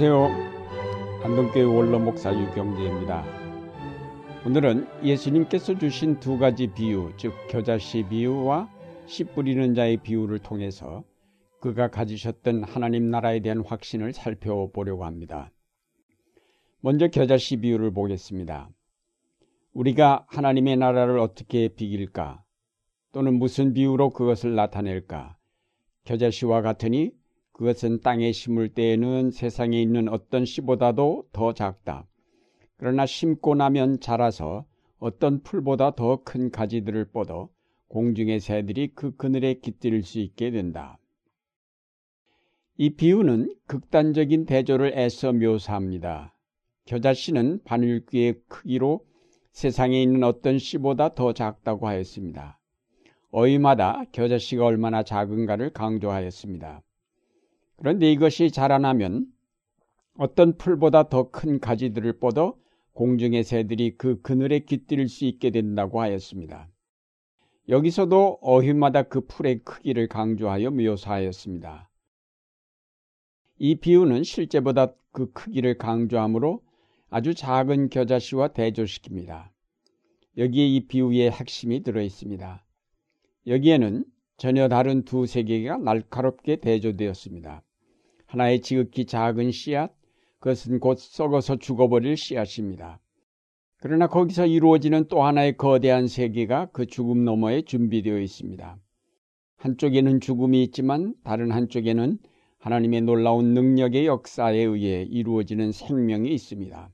안녕하세요. 안동교회 원로 목사 유경재입니다. 오늘은 예수님께서 주신 두 가지 비유, 즉 겨자씨 비유와 씨 뿌리는 자의 비유를 통해서 그가 가지셨던 하나님 나라에 대한 확신을 살펴보려고 합니다. 먼저 겨자씨 비유를 보겠습니다. 우리가 하나님의 나라를 어떻게 비길까? 또는 무슨 비유로 그것을 나타낼까? 겨자씨와 같으니 그것은 땅에 심을 때에는 세상에 있는 어떤 씨보다도 더 작다. 그러나 심고 나면 자라서 어떤 풀보다 더 큰 가지들을 뻗어 공중의 새들이 그 그늘에 깃들일 수 있게 된다. 이 비유는 극단적인 대조를 애써 묘사합니다. 겨자씨는 바늘귀의 크기로 세상에 있는 어떤 씨보다 더 작다고 하였습니다. 어휘마다 겨자씨가 얼마나 작은가를 강조하였습니다. 그런데 이것이 자라나면 어떤 풀보다 더 큰 가지들을 뻗어 공중의 새들이 그 그늘에 깃들일 수 있게 된다고 하였습니다. 여기서도 어휘마다 그 풀의 크기를 강조하여 묘사하였습니다. 이 비유는 실제보다 그 크기를 강조하므로 아주 작은 겨자씨와 대조시킵니다. 여기에 이 비유의 핵심이 들어 있습니다. 여기에는 전혀 다른 두 세계가 날카롭게 대조되었습니다. 하나의 지극히 작은 씨앗, 그것은 곧 썩어서 죽어버릴 씨앗입니다. 그러나 거기서 이루어지는 또 하나의 거대한 세계가 그 죽음 너머에 준비되어 있습니다. 한쪽에는 죽음이 있지만 다른 한쪽에는 하나님의 놀라운 능력의 역사에 의해 이루어지는 생명이 있습니다.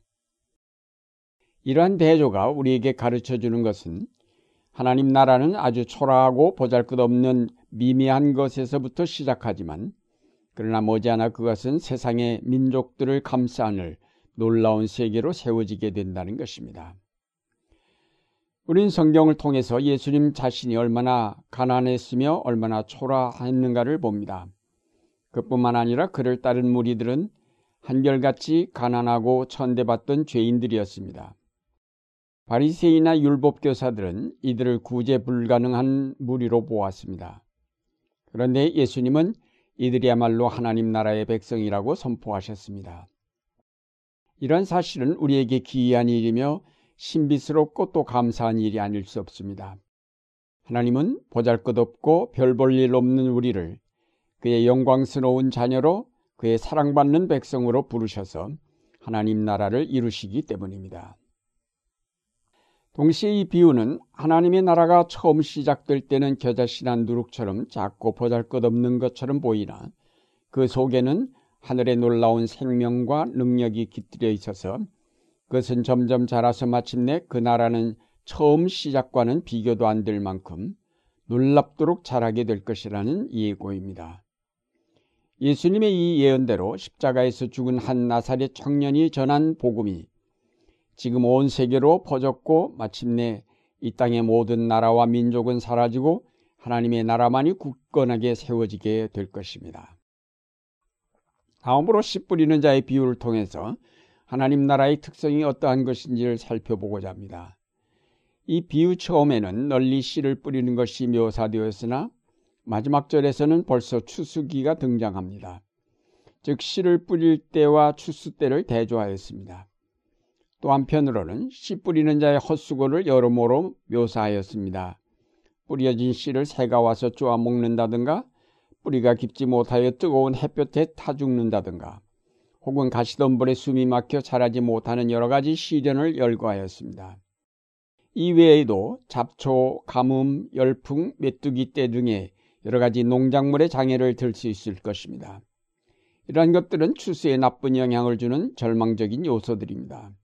이러한 대조가 우리에게 가르쳐 주는 것은 하나님 나라는 아주 초라하고 보잘 것 없는 미미한 것에서부터 시작하지만 그러나 머지않아 그것은 세상의 민족들을 감싸안을 놀라운 세계로 세워지게 된다는 것입니다. 우린 성경을 통해서 예수님 자신이 얼마나 가난했으며 얼마나 초라했는가를 봅니다. 그뿐만 아니라 그를 따른 무리들은 한결같이 가난하고 천대받던 죄인들이었습니다. 바리새이나 율법 교사들은 이들을 구제 불가능한 무리로 보았습니다. 그런데 예수님은 이들이야말로 하나님 나라의 백성이라고 선포하셨습니다. 이런 사실은 우리에게 기이한 일이며 신비스럽고 또 감사한 일이 아닐 수 없습니다. 하나님은 보잘 것 없고 별 볼 일 없는 우리를 그의 영광스러운 자녀로 그의 사랑받는 백성으로 부르셔서 하나님 나라를 이루시기 때문입니다. 동시에 이 비유는 하나님의 나라가 처음 시작될 때는 겨자씨난 누룩처럼 작고 보잘것없는 것처럼 보이나 그 속에는 하늘의 놀라운 생명과 능력이 깃들여 있어서 그것은 점점 자라서 마침내 그 나라는 처음 시작과는 비교도 안 될 만큼 놀랍도록 자라게 될 것이라는 예고입니다. 예수님의 이 예언대로 십자가에서 죽은 한 나사렛 청년이 전한 복음이 지금 온 세계로 퍼졌고 마침내 이 땅의 모든 나라와 민족은 사라지고 하나님의 나라만이 굳건하게 세워지게 될 것입니다. 다음으로 씨 뿌리는 자의 비유를 통해서 하나님 나라의 특성이 어떠한 것인지를 살펴보고자 합니다. 이 비유 처음에는 널리 씨를 뿌리는 것이 묘사되었으나 마지막 절에서는 벌써 추수기가 등장합니다. 즉 씨를 뿌릴 때와 추수 때를 대조하였습니다. 또 한편으로는 씨 뿌리는 자의 헛수고를 여러모로 묘사하였습니다. 뿌려진 씨를 새가 와서 쪼아 먹는다든가 뿌리가 깊지 못하여 뜨거운 햇볕에 타 죽는다든가 혹은 가시덤불에 숨이 막혀 자라지 못하는 여러 가지 시련을 열거하였습니다. 이 외에도 잡초, 가뭄, 열풍, 메뚜기 떼 등의 여러 가지 농작물의 장애를 들 수 있을 것입니다. 이러한 것들은 추수에 나쁜 영향을 주는 절망적인 요소들입니다.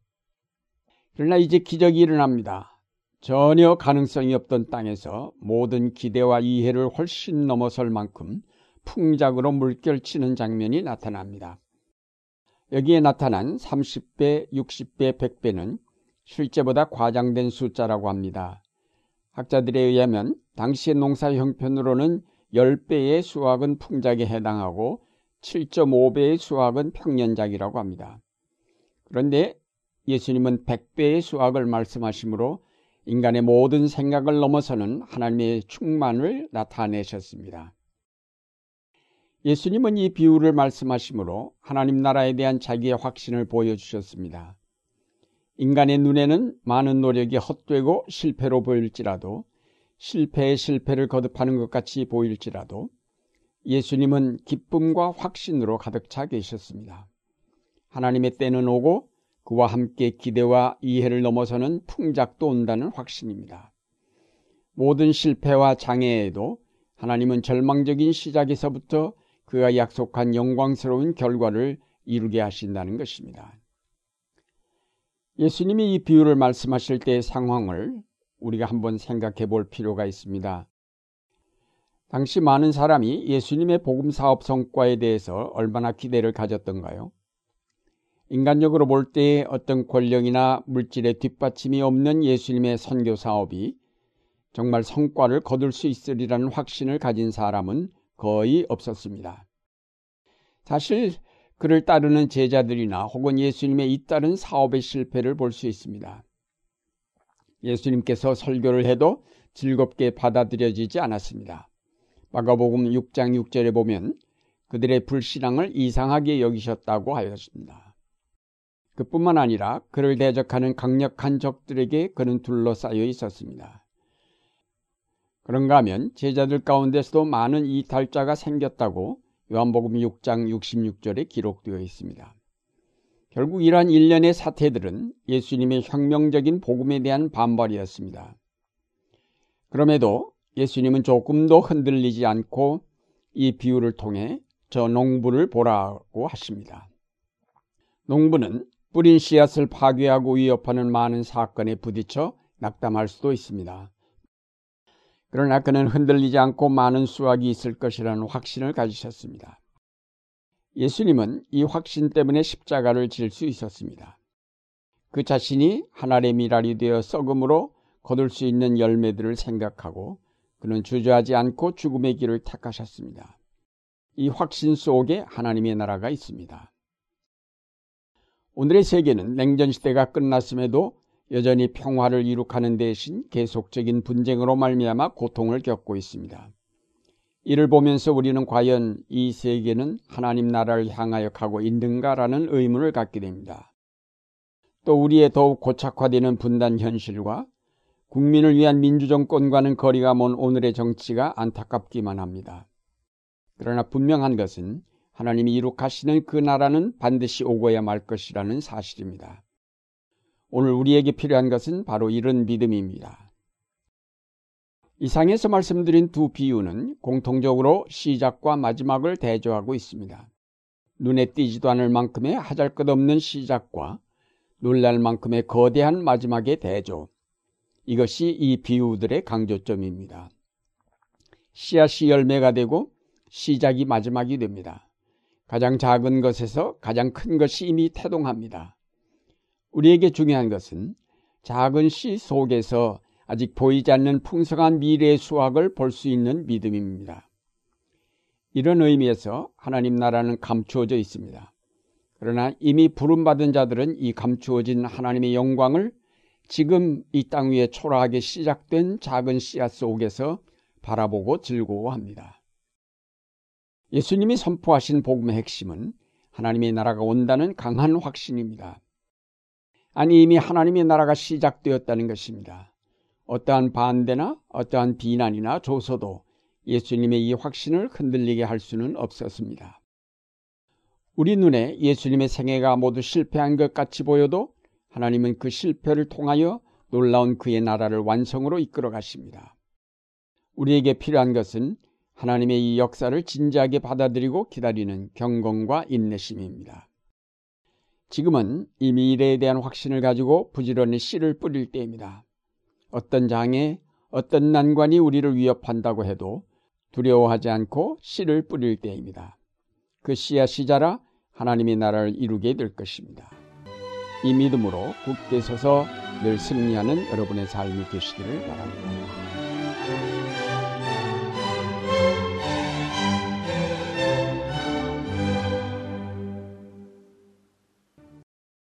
그러나 이제 기적이 일어납니다. 전혀 가능성이 없던 땅에서 모든 기대와 이해를 훨씬 넘어설 만큼 풍작으로 물결치는 장면이 나타납니다. 여기에 나타난 30배, 60배, 100배는 실제보다 과장된 숫자라고 합니다. 학자들에 의하면 당시의 농사 형편으로는 10배의 수확은 풍작에 해당하고 7.5배의 수확은 평년작이라고 합니다. 그런데 예수님은 백배의 수확을 말씀하시므로 인간의 모든 생각을 넘어서는 하나님의 충만을 나타내셨습니다. 예수님은 이 비유를 말씀하시므로 하나님 나라에 대한 자기의 확신을 보여주셨습니다. 인간의 눈에는 많은 노력이 헛되고 실패로 보일지라도 실패의 실패를 거듭하는 것 같이 보일지라도 예수님은 기쁨과 확신으로 가득 차 계셨습니다. 하나님의 때는 오고 그와 함께 기대와 이해를 넘어서는 풍작도 온다는 확신입니다. 모든 실패와 장애에도 하나님은 절망적인 시작에서부터 그가 약속한 영광스러운 결과를 이루게 하신다는 것입니다. 예수님이 이 비유를 말씀하실 때의 상황을 우리가 한번 생각해 볼 필요가 있습니다. 당시 많은 사람이 예수님의 복음 사업 성과에 대해서 얼마나 기대를 가졌던가요? 인간적으로 볼 때 어떤 권력이나 물질의 뒷받침이 없는 예수님의 선교 사업이 정말 성과를 거둘 수 있으리라는 확신을 가진 사람은 거의 없었습니다. 사실 그를 따르는 제자들이나 혹은 예수님의 잇따른 사업의 실패를 볼 수 있습니다. 예수님께서 설교를 해도 즐겁게 받아들여지지 않았습니다. 마가복음 6장 6절에 보면 그들의 불신앙을 이상하게 여기셨다고 하였습니다. 그뿐만 아니라 그를 대적하는 강력한 적들에게 그는 둘러싸여 있었습니다. 그런가 하면 제자들 가운데서도 많은 이탈자가 생겼다고 요한복음 6장 66절에 기록되어 있습니다. 결국 이러한 일련의 사태들은 예수님의 혁명적인 복음에 대한 반발이었습니다. 그럼에도 예수님은 조금도 흔들리지 않고 이 비유를 통해 저 농부를 보라고 하십니다. 농부는 뿌린 씨앗을 파괴하고 위협하는 많은 사건에 부딪혀 낙담할 수도 있습니다. 그러나 그는 흔들리지 않고 많은 수확이 있을 것이라는 확신을 가지셨습니다. 예수님은 이 확신 때문에 십자가를 질 수 있었습니다. 그 자신이 하나의 미랄이 되어 썩음으로 거둘 수 있는 열매들을 생각하고 그는 주저하지 않고 죽음의 길을 택하셨습니다. 이 확신 속에 하나님의 나라가 있습니다. 오늘의 세계는 냉전 시대가 끝났음에도 여전히 평화를 이룩하는 대신 계속적인 분쟁으로 말미암아 고통을 겪고 있습니다. 이를 보면서 우리는 과연 이 세계는 하나님 나라를 향하여 가고 있는가라는 의문을 갖게 됩니다. 또 우리의 더욱 고착화되는 분단 현실과 국민을 위한 민주정권과는 거리가 먼 오늘의 정치가 안타깝기만 합니다. 그러나 분명한 것은 하나님이 이룩하시는 그 나라는 반드시 오고야 말 것이라는 사실입니다. 오늘 우리에게 필요한 것은 바로 이런 믿음입니다. 이상에서 말씀드린 두 비유는 공통적으로 시작과 마지막을 대조하고 있습니다. 눈에 띄지도 않을 만큼의 하잘 것 없는 시작과 놀랄 만큼의 거대한 마지막의 대조. 이것이 이 비유들의 강조점입니다. 씨앗이 열매가 되고 시작이 마지막이 됩니다. 가장 작은 것에서 가장 큰 것이 이미 태동합니다. 우리에게 중요한 것은 작은 씨 속에서 아직 보이지 않는 풍성한 미래의 수확을 볼 수 있는 믿음입니다. 이런 의미에서 하나님 나라는 감추어져 있습니다. 그러나 이미 부름받은 자들은 이 감추어진 하나님의 영광을 지금 이 땅 위에 초라하게 시작된 작은 씨앗 속에서 바라보고 즐거워합니다. 예수님이 선포하신 복음의 핵심은 하나님의 나라가 온다는 강한 확신입니다. 아니 이미 하나님의 나라가 시작되었다는 것입니다. 어떠한 반대나 어떠한 비난이나 조소도 예수님의 이 확신을 흔들리게 할 수는 없었습니다. 우리 눈에 예수님의 생애가 모두 실패한 것 같이 보여도 하나님은 그 실패를 통하여 놀라운 그의 나라를 완성으로 이끌어 가십니다. 우리에게 필요한 것은 하나님의 이 역사를 진지하게 받아들이고 기다리는 경건과 인내심입니다. 지금은 이 미래에 대한 확신을 가지고 부지런히 씨를 뿌릴 때입니다. 어떤 장애, 어떤 난관이 우리를 위협한다고 해도 두려워하지 않고 씨를 뿌릴 때입니다. 그 씨앗이 자라 하나님의 나라를 이루게 될 것입니다. 이 믿음으로 굳게 서서 늘 승리하는 여러분의 삶이 되시기를 바랍니다.